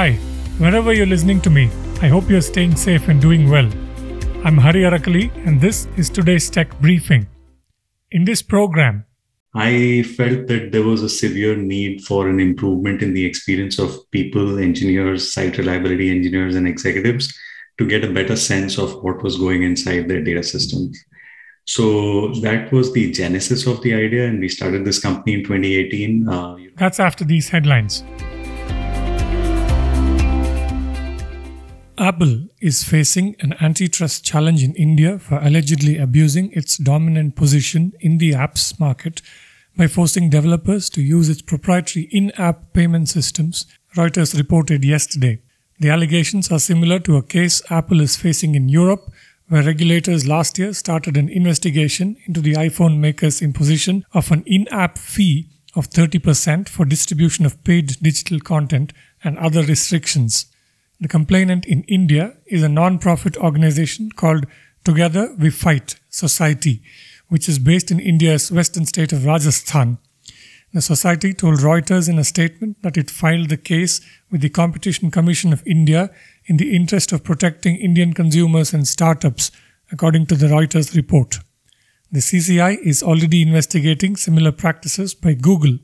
Hi, wherever you're listening to me, I hope you're staying safe and doing well. I'm Hari Arakali, and this is today's tech briefing. In this program, I felt that there was a severe need for an improvement in the experience of people, engineers, site reliability engineers, and executives to get a better sense of what was going inside their data systems. So that was the genesis of the idea, and we started this company in 2018. Uh, That's after these headlines. Apple is facing an antitrust challenge in India for allegedly abusing its dominant position in the apps market by forcing developers to use its proprietary in app payment systems, Reuters reported yesterday. The allegations are similar to a case Apple is facing in Europe, where regulators last year started an investigation into the iPhone maker's imposition of an in app fee of 30% for distribution of paid digital content and other restrictions. The complainant in India is a non-profit organization called Together We Fight Society, which is based in India's western state of Rajasthan. The society told Reuters in a statement that it filed the case with the Competition Commission of India in the interest of protecting Indian consumers and startups, according to the Reuters report. The CCI is already investigating similar practices by Google.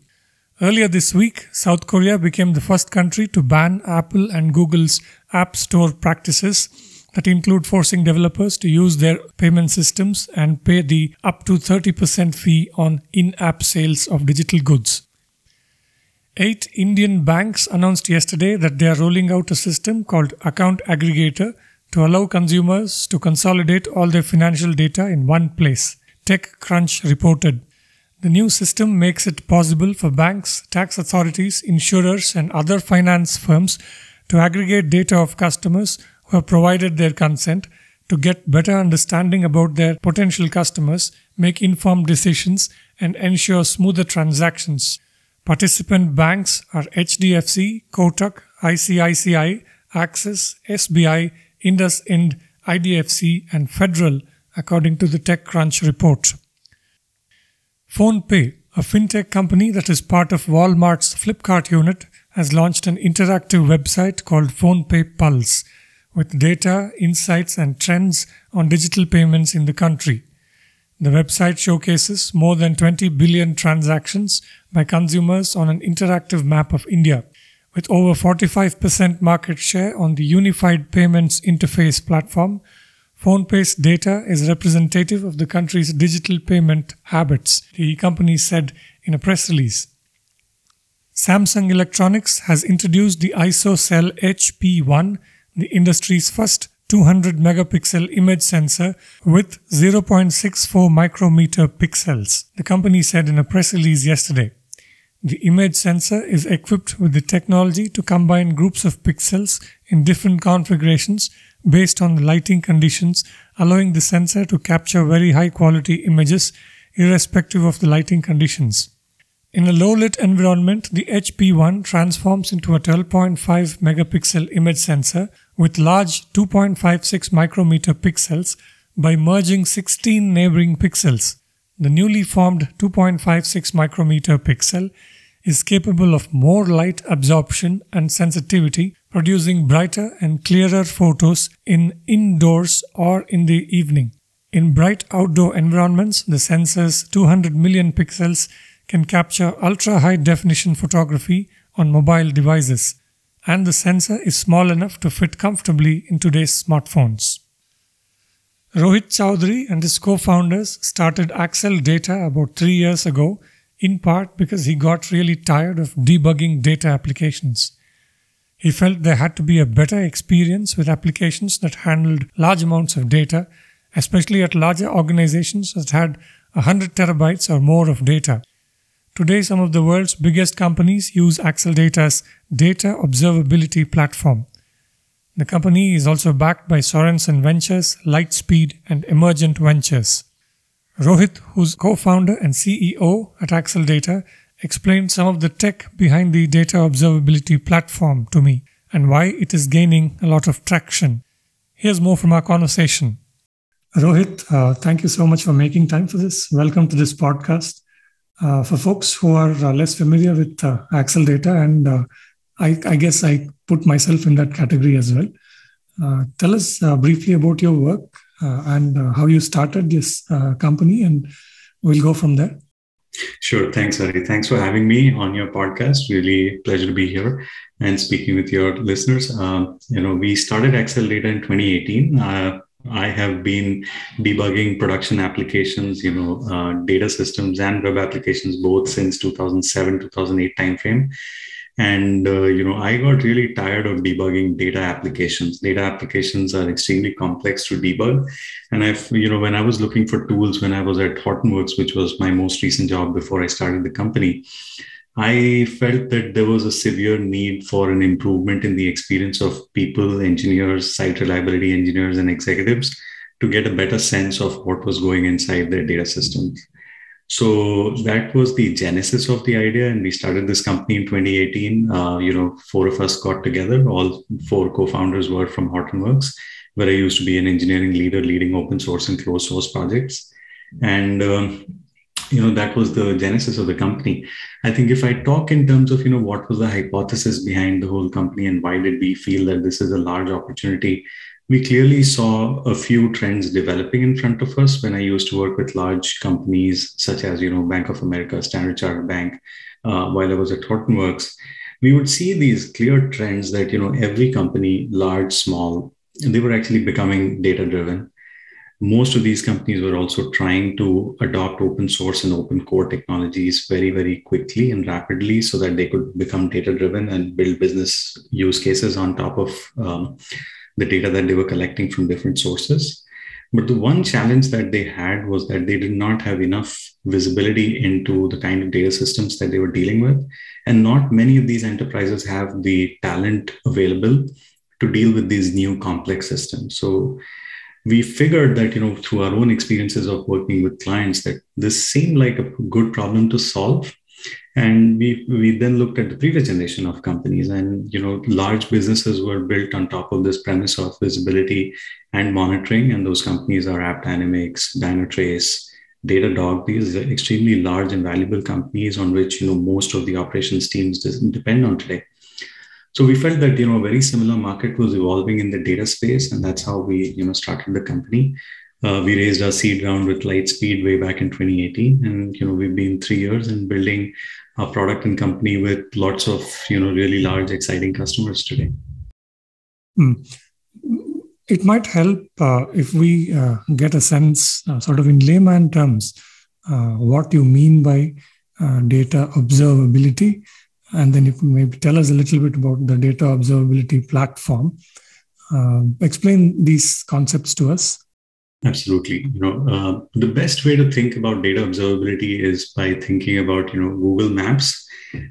Earlier this week, South Korea became the first country to ban Apple and Google's App Store practices that include forcing developers to use their payment systems and pay the up to 30% fee on in app sales of digital goods. Eight Indian banks announced yesterday that they are rolling out a system called Account Aggregator to allow consumers to consolidate all their financial data in one place, TechCrunch reported. The new system makes it possible for banks, tax authorities, insurers, and other finance firms to aggregate data of customers who have provided their consent to get better understanding about their potential customers, make informed decisions, and ensure smoother transactions. Participant banks are HDFC, Kotak, ICICI, Axis, SBI, IndusInd, IDFC, and Federal, according to the TechCrunch report. PhonePe, a fintech company that is part of Walmart's Flipkart unit, has launched an interactive website called PhonePe Pulse with data, insights, and trends on digital payments in the country. The website showcases more than 20 billion transactions by consumers on an interactive map of India. With over 45% market share on the Unified Payments Interface platform, PhonePe's data is representative of the country's digital payment habits, the company said in a press release. Samsung Electronics has introduced the ISOCELL HP1, the industry's first 200 megapixel image sensor with 0.64 micrometer pixels, the company said in a press release yesterday. The image sensor is equipped with the technology to combine groups of pixels in different configurations based on the lighting conditions, allowing the sensor to capture very high quality images irrespective of the lighting conditions. In a low lit environment, the HP1 transforms into a 12.5 megapixel image sensor with large 2.56 micrometer pixels by merging 16 neighboring pixels. The newly formed 2.56 micrometer pixel is capable of more light absorption and sensitivity, producing brighter and clearer photos in indoors or in the evening. In bright outdoor environments, the sensor's 200 million pixels can capture ultra high definition photography on mobile devices, and the sensor is small enough to fit comfortably in today's smartphones. Rohit Choudhary and his co founders started Accel Data about three years ago in part because he got really tired of debugging data applications. He felt there had to be a better experience with applications that handled large amounts of data, especially at larger organizations that had 100 terabytes or more of data. Today, some of the world's biggest companies use Accel Data's data observability platform. The company is also backed by Sorenson Ventures, Lightspeed, and Emergent Ventures. Rohit, who's co-founder and CEO at Accel Data, explained some of the tech behind the data observability platform to me and why it is gaining a lot of traction. Here's more from our conversation. Rohit, uh, thank you so much for making time for this. Welcome to this podcast. Uh, for folks who are uh, less familiar with uh, Accel Data and uh, I, I, guess I put myself in that category as well. Uh, tell us briefly about your work and how you started this company, and we'll go from there. Sure. Thanks, Hari. Thanks for having me on your podcast. Really pleasure to be here and speaking with your listeners. Um, you know, we started Accel Data in 2018. Uh, I have been debugging production applications, you know, uh, data systems and web applications both since 2007, 2008 timeframe. And, uh, you know, I got really tired of debugging data applications. Data applications are extremely complex to debug. And I've, you know, when I was looking for tools when I was at Hortonworks, which was my most recent job before I started the company, I felt that there was a severe need for an improvement in the experience of people, engineers, site reliability engineers, and executives to get a better sense of what was going inside their data systems. So that was the genesis of the idea, and we started this company in 2018. Uh, you know, four of us got together. All four co-founders were from Hortonworks, where I used to be an engineering leader, leading open source and closed source projects. And um, you know that was the genesis of the company i think if i talk in terms of you know what was the hypothesis behind the whole company and why did we feel that this is a large opportunity we clearly saw a few trends developing in front of us. When i used to work with large companies such as you know bank of america standard chartered bank uh, while i was at hortonworks we would see these clear trends that you know every company large small they were actually becoming data driven most of these companies were also trying to adopt open source and open core technologies very very quickly and rapidly so that they could become data driven and build business use cases on top of um, the data that they were collecting from different sources. But the one challenge that they had was that they did not have enough visibility into the kind of data systems that they were dealing with. And not many of these enterprises have the talent available to deal with these new complex systems. So we figured that you know through our own experiences of working with clients that this seemed like a good problem to solve and we we then looked at the previous generation of companies and you know large businesses were built on top of this premise of visibility and monitoring. And those companies are AppDynamics, dynatrace datadog. These are extremely large and valuable companies on which you know most of the operations teams depend on today. So we felt that you know a very similar market was evolving in the data space, and that's how we you know started the company. Uh, we raised our seed round with Lightspeed way back in 2018, and you know we've been three years in building our product and company with lots of you know really large, exciting customers today. Hmm. It might help uh, if we uh, get a sense, uh, sort of in layman terms, uh, what you mean by uh, data observability and then you maybe tell us a little bit about the data observability platform. Explain these concepts to us. Absolutely. You know, uh, the best way to think about data observability is by thinking about you know Google Maps.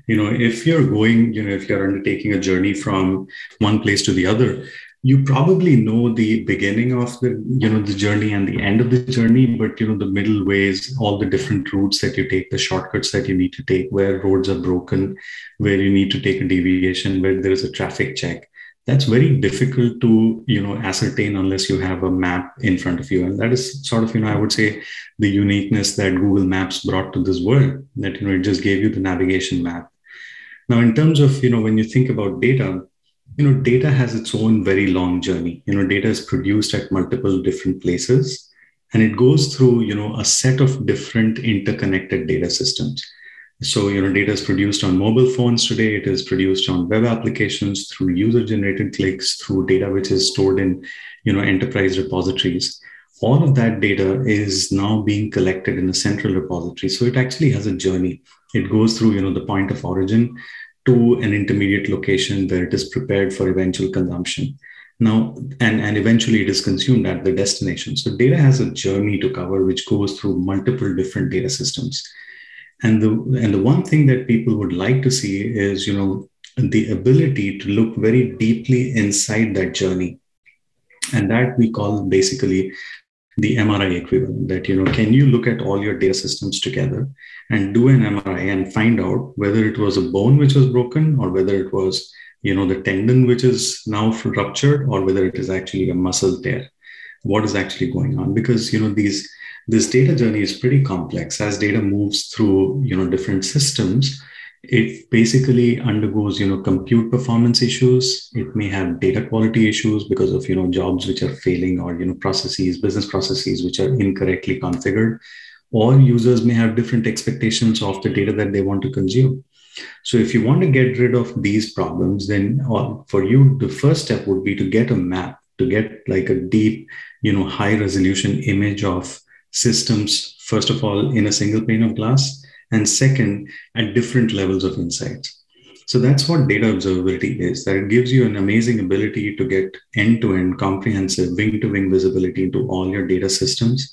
You know, if you're going, you know, if you're undertaking a journey from one place to the other, you probably know the beginning of the you know the journey and the end of the journey but you know the middle ways all the different routes that you take the shortcuts that you need to take where roads are broken where you need to take a deviation where there is a traffic check that's very difficult to you know ascertain unless you have a map in front of you. And that is sort of you know i would say the uniqueness that google maps brought to this world that you know it just gave you the navigation map. Now in terms of you know when you think about data you know data has its own very long journey. You know data is produced at multiple different places and it goes through you know a set of different interconnected data systems so you know data is produced on mobile phones today. It is produced on web applications through user generated clicks through data which is stored in you know enterprise repositories. All of that data is now being collected in a central repository. So it actually has a journey. It goes through you know the point of origin to an intermediate location where it is prepared for eventual consumption. Now and and eventually it is consumed at the destination. So data has a journey to cover which goes through multiple different data systems and the and the one thing that people would like to see is you know the ability to look very deeply inside that journey and that we call basically the MRI equivalent that, you know, can you look at all your data systems together and do an MRI and find out whether it was a bone which was broken or whether it was, you know, the tendon which is now ruptured or whether it is actually a muscle tear. What is actually going on? Because, you know, these this data journey is pretty complex. As data moves through, you know, different systems it basically undergoes you know compute performance issues. It may have data quality issues because of you know jobs which are failing or you know processes business processes which are incorrectly configured. Or users may have different expectations of the data that they want to consume. So if you want to get rid of these problems then uh, for you the first step would be to get a map to get like a deep you know high resolution image of systems first of all in a single pane of glass and second, at different levels of insights. So that's what data observability is that it gives you an amazing ability to get end to end, comprehensive, wing to wing visibility into all your data systems,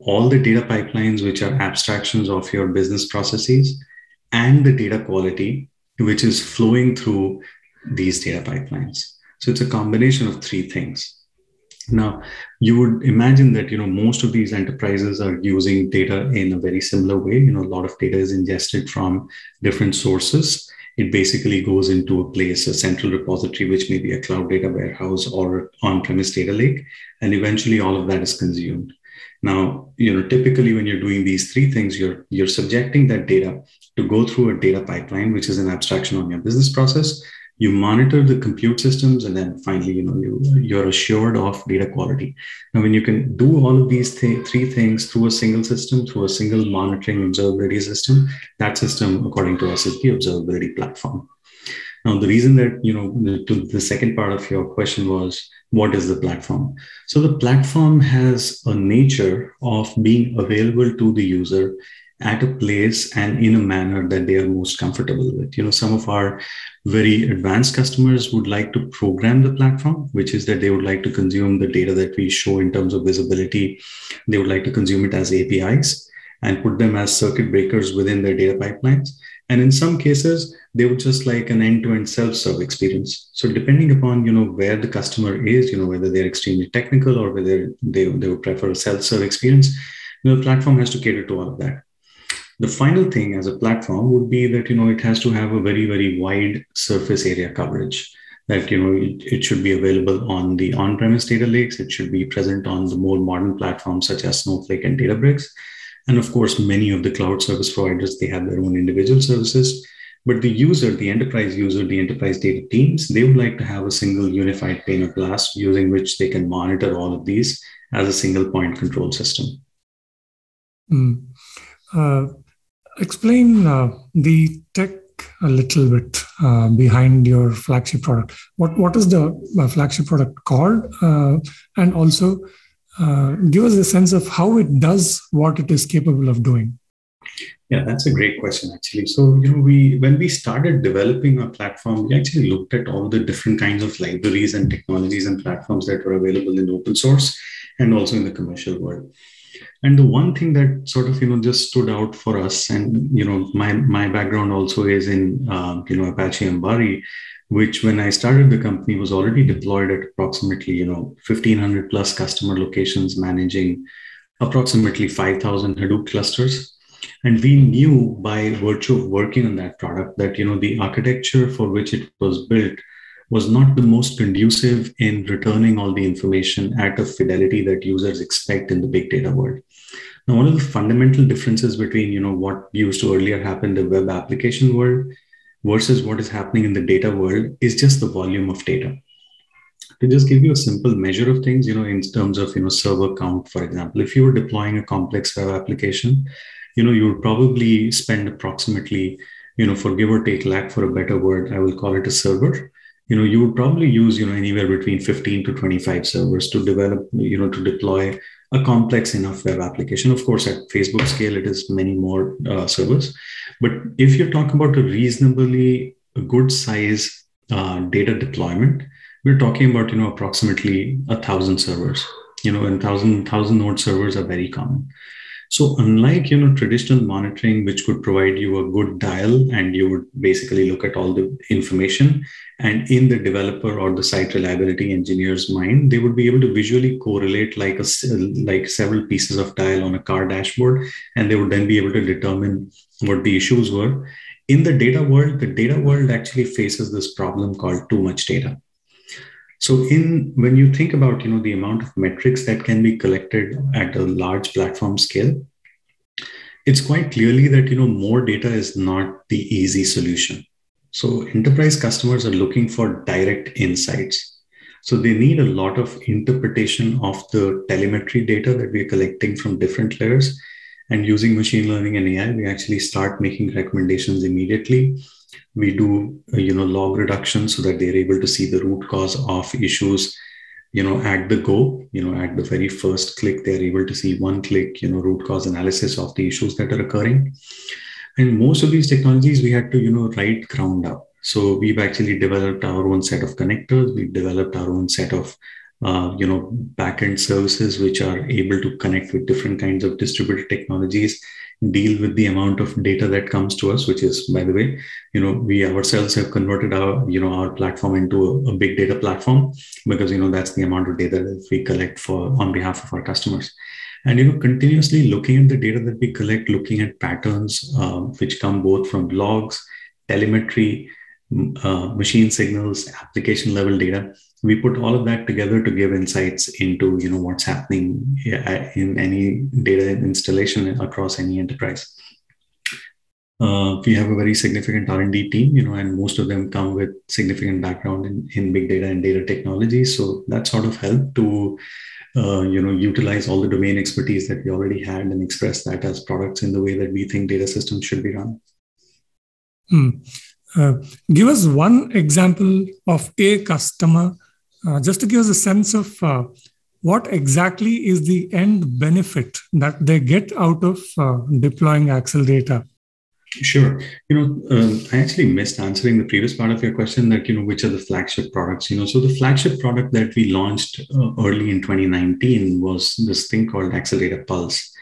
all the data pipelines, which are abstractions of your business processes, and the data quality, which is flowing through these data pipelines. So it's a combination of three things. Now, you would imagine that you know most of these enterprises are using data in a very similar way. You know, a lot of data is ingested from different sources. It basically goes into a place, a central repository, which may be a cloud data warehouse or on-premise data lake, and eventually all of that is consumed. Now, you know, typically when you're doing these three things, you're you're subjecting that data to go through a data pipeline, which is an abstraction on your business process, you monitor the compute systems and then finally you know you, you're assured of data quality. Now when you can do all of these th- three things through a single system through a single monitoring observability system that system according to us is the observability platform. Now the reason that you know the, the second part of your question was what is the platform? So the platform has a nature of being available to the user at a place and in a manner that they are most comfortable with. You know, some of our very advanced customers would like to program the platform, which is that they would like to consume the data that we show in terms of visibility. They would like to consume it as APIs and put them as circuit breakers within their data pipelines. And in some cases, they would just like an end-to-end self-serve experience. So depending upon you know where the customer is, you know whether they're extremely technical or whether they, they would prefer a self-serve experience, you know, the platform has to cater to all of that. The final thing as a platform would be that you know it has to have a very very wide surface area coverage. That you know it, it should be available on the on-premise data lakes. It should be present on the more modern platforms such as Snowflake and Databricks, and of course many of the cloud service providers they have their own individual services. But the user, the enterprise user, the enterprise data teams, they would like to have a single unified pane of glass using which they can monitor all of these as a single point control system. Mm. Uh, explain uh, the tech a little bit uh, behind your flagship product. What what is the uh, flagship product called, uh, and also uh, give us a sense of how it does what it is capable of doing. Yeah, that's a great question actually. So you know, we when we started developing our platform, we actually looked at all the different kinds of libraries and technologies and platforms that were available in open source and also in the commercial world and the one thing that sort of you know just stood out for us and you know my my background also is in uh, you know apache ambari which when i started the company was already deployed at approximately you know 1500 plus customer locations managing approximately 5000 hadoop clusters and we knew by virtue of working on that product that you know the architecture for which it was built was not the most conducive in returning all the information at a fidelity that users expect in the big data world. Now, one of the fundamental differences between you know what used to earlier happen in the web application world versus what is happening in the data world is just the volume of data. To just give you a simple measure of things, you know, in terms of you know server count, for example, if you were deploying a complex web application, you know, you would probably spend approximately, you know, for give or take lack for a better word, I will call it a server you know you would probably use you know anywhere between 15 to 25 servers to develop you know to deploy a complex enough web application. Of course at facebook scale it is many more uh, servers. But if you're talking about a reasonably good size uh, data deployment we're talking about you know approximately a thousand servers. You know and thousand thousand node servers are very common so unlike you know traditional monitoring, which could provide you a good dial and you would basically look at all the information, and in the developer or the site reliability engineer's mind, they would be able to visually correlate like a like several pieces of dial on a car dashboard, and they would then be able to determine what the issues were. In the data world, the data world actually faces this problem called too much data so in when you think about you know the amount of metrics that can be collected at a large platform scale, it's quite clearly that you know more data is not the easy solution. So enterprise customers are looking for direct insights. So they need a lot of interpretation of the telemetry data that we're collecting from different layers. And using machine learning and AI, we actually start making recommendations immediately we do you know log reduction so that they're able to see the root cause of issues you know at the go you know at the very first click they're able to see one click you know root cause analysis of the issues that are occurring. And most of these technologies we had to you know write ground up. So we've actually developed our own set of connectors. We've developed our own set of uh, you know backend services which are able to connect with different kinds of distributed technologies deal with the amount of data that comes to us which is by the way you know we ourselves have converted our you know our platform into a, a, big data platform because you know that's the amount of data that we collect for on behalf of our customers. And you know continuously looking at the data that we collect looking at patterns uh, which come both from logs telemetry uh, machine signals application level data we put all of that together to give insights into you know what's happening in any data installation across any enterprise. Uh, we have a very significant r&d team you know and most of them come with significant background in, in big data and data technology. So that sort of helped to uh, you know utilize all the domain expertise that we already had and express that as products in the way that we think data systems should be run. Hmm. uh, give us one example of a customer uh, just to give us a sense of uh, what exactly is the end benefit that they get out of uh, deploying Accel Data? Sure. You know, um, I actually missed answering the previous part of your question that, you know, which are the flagship products? You know, so the flagship product that we launched uh, early in 2019 was this thing called Accel Data Pulse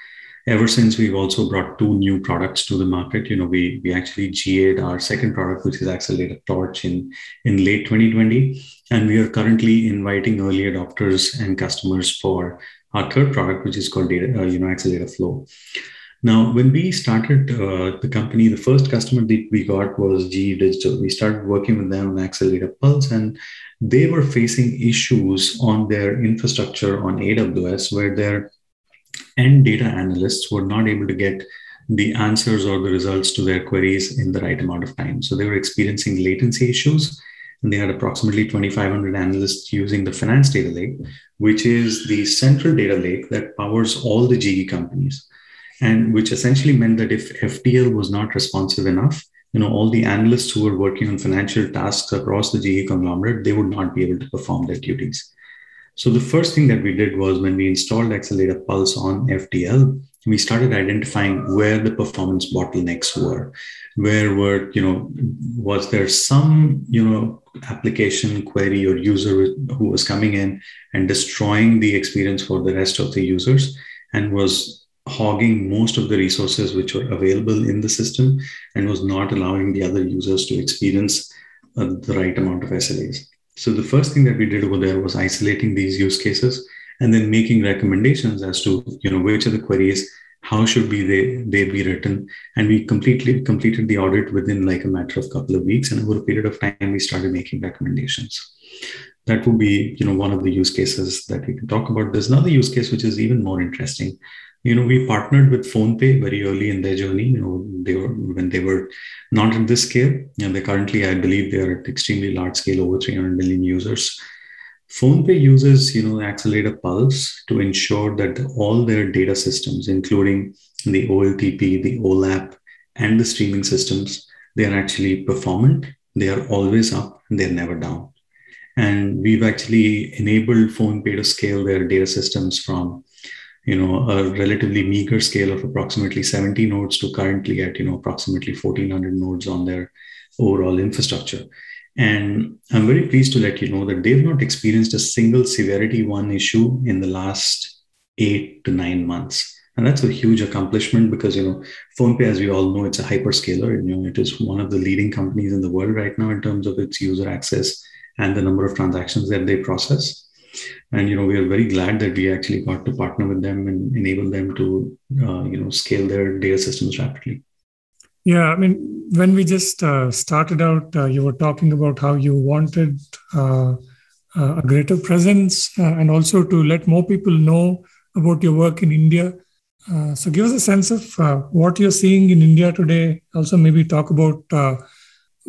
ever since we've also brought two new products to the market you know we we actually ga'd our second product which is Accel Data torch in in late 2020 and we are currently inviting early adopters and customers for our third product which is called data uh, you know Accel Data flow. Now when we started uh, the company the first customer that we got was ge digital. We started working with them on Accel Data pulse and they were facing issues on their infrastructure on aws where their and data analysts were not able to get the answers or the results to their queries in the right amount of time. So they were experiencing latency issues. And they had approximately 2,500 analysts using the finance data lake, which is the central data lake that powers all the GE companies. And which essentially meant that if FDL was not responsive enough, you know, all the analysts who were working on financial tasks across the GE conglomerate, they would not be able to perform their duties. So the first thing that we did was when we installed Accel Data Pulse on FDL, we started identifying where the performance bottlenecks were. Where were, you know, was there some, you know, application query or user who was coming in and destroying the experience for the rest of the users and was hogging most of the resources which were available in the system and was not allowing the other users to experience uh, the right amount of SLAs. So the first thing that we did over there was isolating these use cases and then making recommendations as to you know which are the queries, how should be they they be written, and we completely completed the audit within like a matter of couple of weeks, and over a period of time we started making recommendations. That would be you know one of the use cases that we can talk about. There's another use case which is even more interesting, you know we partnered with phonepe very early in their journey you know they were when they were not at this scale and they currently i believe they are at extremely large scale over 300 million users. Phonepe uses you know Accel Data pulse to ensure that all their data systems including the oltp the olap and the streaming systems they are actually performant they are always up they're never down. And we've actually enabled phonepe to scale their data systems from you know a relatively meager scale of approximately 70 nodes to currently at you know approximately 1400 nodes on their overall infrastructure. And i'm very pleased to let you know that they've not experienced a single severity one issue in the last 8 to 9 months. And that's a huge accomplishment because you know phonepe as we all know it's a hyperscaler. And you know it is one of the leading companies in the world right now in terms of its user access and the number of transactions that they process and you know we are very glad that we actually got to partner with them and enable them to uh, you know scale their data systems rapidly. Yeah i mean when we just uh, started out uh, you were talking about how you wanted uh, uh, a greater presence uh, and also to let more people know about your work in india. So give us a sense of what you're seeing in India today. Also, maybe talk about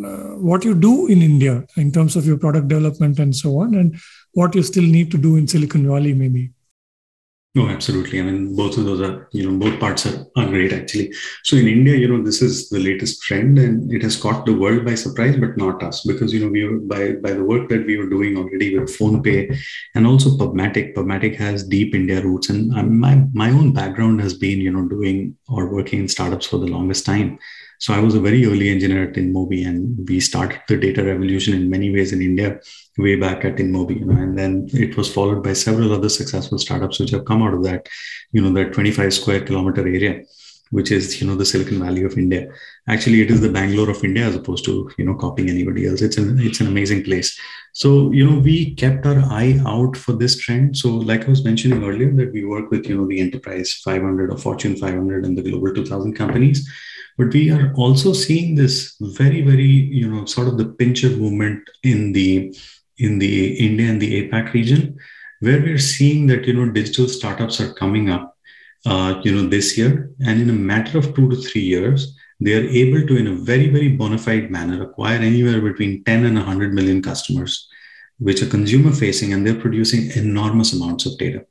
uh, what you do in India in terms of your product development and so on, and what you still need to do in Silicon Valley, maybe. No, absolutely. I mean, both of those are, you know, both parts are, are great actually. So in India, you know, this is the latest trend and it has caught the world by surprise, but not us because, you know, we were by, by the work that we were doing already with PhonePe and also Pubmatic. Pubmatic has deep India roots and my, my own background has been, you know, doing or working in startups for the longest time. So I was a very early engineer at InMobi, and we started the data revolution in many ways in India way back at InMobi, you know, and then it was followed by several other successful startups which have come out of that, you know, that 25 square kilometer area, which is, you know, the Silicon Valley of India. Actually, it is the Bangalore of India as opposed to, you know, copying anybody else. It's an it's an amazing place. So, you know, we kept our eye out for this trend. So, like I was mentioning earlier, that we work with, you know, the enterprise 500 or Fortune 500 and the global 2000 companies but we are also seeing this very very you know sort of the pincher movement in the in the india and the apac region where we're seeing that you know digital startups are coming up uh, you know this year. And in a matter of two to three years they are able to in a very very bona fide manner acquire anywhere between 10 and 100 million customers which are consumer facing and they're producing enormous amounts of data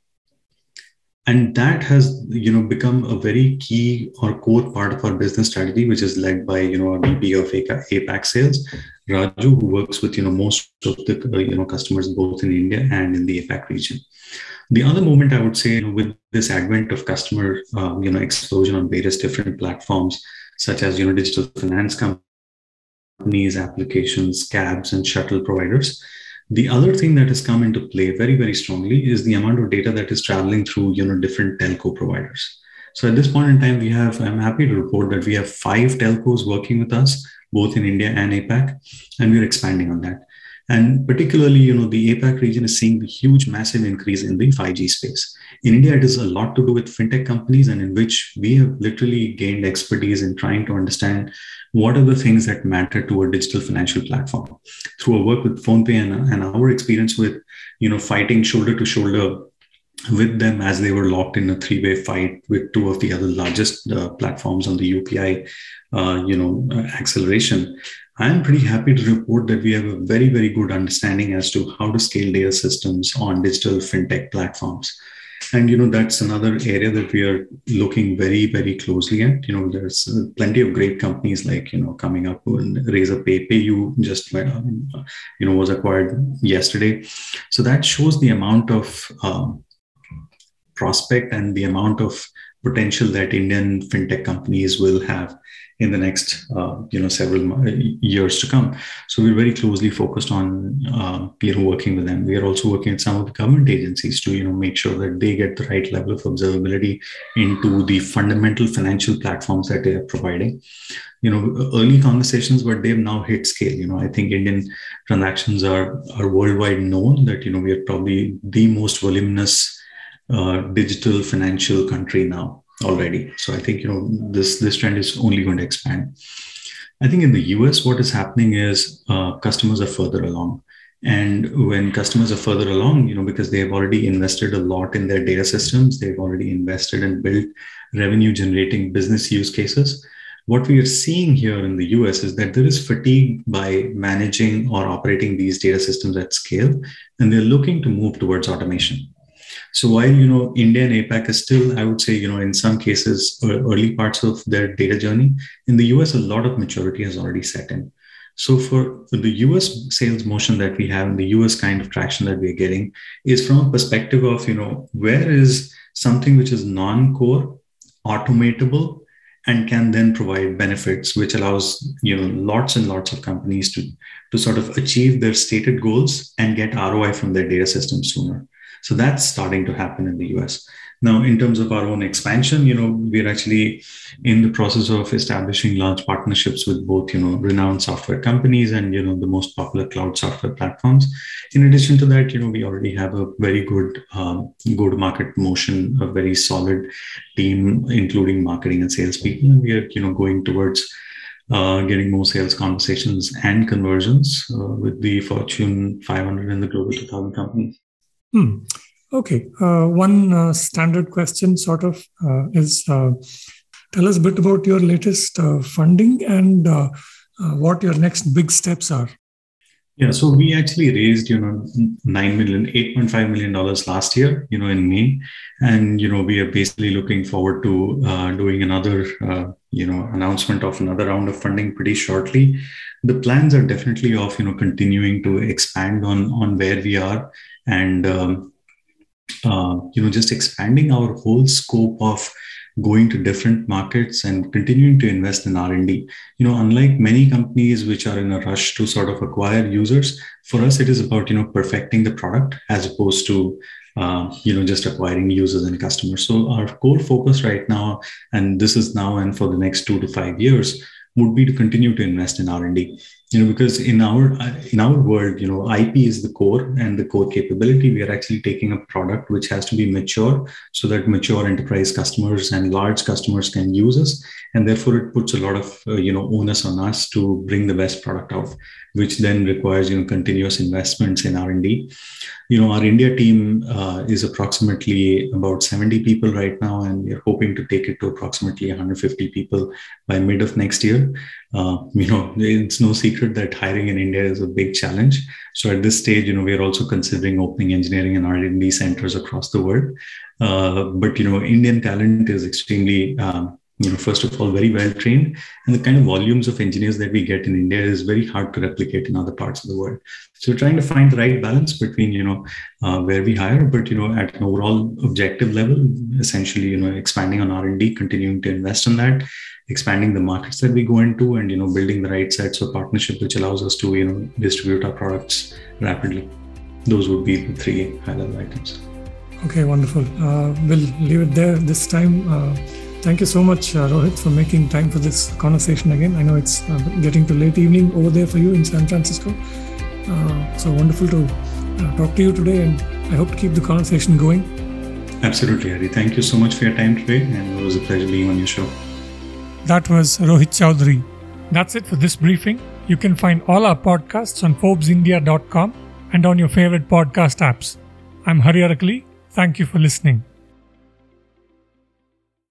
and that has you know become a very key or core part of our business strategy which is led by you know our vp of apac sales. Raju who works with you know most of the you know customers both in india and in the apac region. The other moment i would say you know, with this advent of customer um, you know explosion on various different platforms such as you know digital finance companies applications cabs and shuttle providers the other thing that has come into play very, very strongly is the amount of data that is traveling through, you know, different telco providers. So at this point in time, we have, I'm happy to report that we have five telcos working with us, both in India and APAC, and we're expanding on that. And particularly, you know, the APAC region is seeing the huge, massive increase in the 5G space. In India, it is a lot to do with fintech companies, and in which we have literally gained expertise in trying to understand what are the things that matter to a digital financial platform through our work with PhonePe and, and our experience with, you know, fighting shoulder to shoulder with them as they were locked in a three-way fight with two of the other largest uh, platforms on the UPI, uh, you know, uh, acceleration. I'm pretty happy to report that we have a very, very good understanding as to how to scale data systems on digital fintech platforms and you know that's another area that we are looking very very closely at you know there's plenty of great companies like you know coming up and razorpay payu just um, you know was acquired yesterday so that shows the amount of um, prospect and the amount of potential that indian fintech companies will have in the next uh, you know several years to come. So we're very closely focused on uh, you know working with them. We are also working with some of the government agencies to you know make sure that they get the right level of observability into the fundamental financial platforms that they are providing. You know early conversations but they've now hit scale. You know i think indian transactions are are worldwide known that you know we are probably the most voluminous uh, digital financial country now already. So I think you know this this trend is only going to expand. I think in the US, what is happening is uh, customers are further along. And when customers are further along, you know, because they have already invested a lot in their data systems, they've already invested and built revenue generating business use cases. What we are seeing here in the US is that there is fatigue by managing or operating these data systems at scale, and they're looking to move towards automation. So while you know India and APAC is still, I would say, you know, in some cases, early parts of their data journey, in the US, a lot of maturity has already set in. So for the US sales motion that we have, and the US kind of traction that we're getting, is from a perspective of, you know, where is something which is non-core, automatable, and can then provide benefits, which allows you know lots and lots of companies to to sort of achieve their stated goals and get ROI from their data system sooner. So that's starting to happen in the US. Now, in terms of our own expansion, you know, we're actually in the process of establishing large partnerships with both, you know, renowned software companies and, you know, the most popular cloud software platforms. In addition to that, you know, we already have a very good um, go-to-market motion, a very solid team, including marketing and salespeople. And we are, you know, going towards uh, getting more sales conversations and conversions uh, with the Fortune 500 and the Global 2000 companies. Hmm. Okay. Uh, one uh, standard question, sort of, uh, is uh, tell us a bit about your latest uh, funding and uh, what your next big steps are. Yeah, so we actually raised, you know, nine million, eight point five million dollars last year, you know, in May, and you know, we are basically looking forward to doing another, you know, announcement of another round of funding pretty shortly. The plans are definitely of, you know, continuing to expand on on where we are and um, uh, you know just expanding our whole scope of going to different markets and continuing to invest in r&d you know unlike many companies which are in a rush to sort of acquire users for us it is about you know perfecting the product as opposed to uh, you know just acquiring users and customers. So our core focus right now and this is now and for the next two to five years would be to continue to invest in r&d you know because in our in our world you know ip is the core and the core capability. We are actually taking a product which has to be mature so that mature enterprise customers and large customers can use us. And therefore it puts a lot of uh, you know onus on us to bring the best product out which then requires you know continuous investments in r&d you know our india team uh, is approximately about 70 people right now and we're hoping to take it to approximately 150 people by mid of next year uh, you know it's no secret that hiring in india is a big challenge. So at this stage you know we're also considering opening engineering and r&d centers across the world. Uh, but you know indian talent is extremely um, you know first of all very well trained. And the kind of volumes of engineers that we get in india is very hard to replicate in other parts of the world. So we're trying to find the right balance between you know uh, where we hire but you know at an overall objective level essentially you know expanding on r&d continuing to invest in that expanding the markets that we go into and you know building the right sets of partnership which allows us to you know distribute our products rapidly. Those would be the three high level items. Okay wonderful. Uh, we'll leave it there this time. Uh, Thank you so much, uh, Rohit, for making time for this conversation again. I know it's uh, getting to late evening over there for you in San Francisco. Uh, so wonderful to uh, talk to you today, and I hope to keep the conversation going. Absolutely, Hari. Thank you so much for your time today, and it was a pleasure being on your show. That was Rohit Choudhary. That's it for this briefing. You can find all our podcasts on ForbesIndia.com and on your favorite podcast apps. I'm Hari Arakali. Thank you for listening.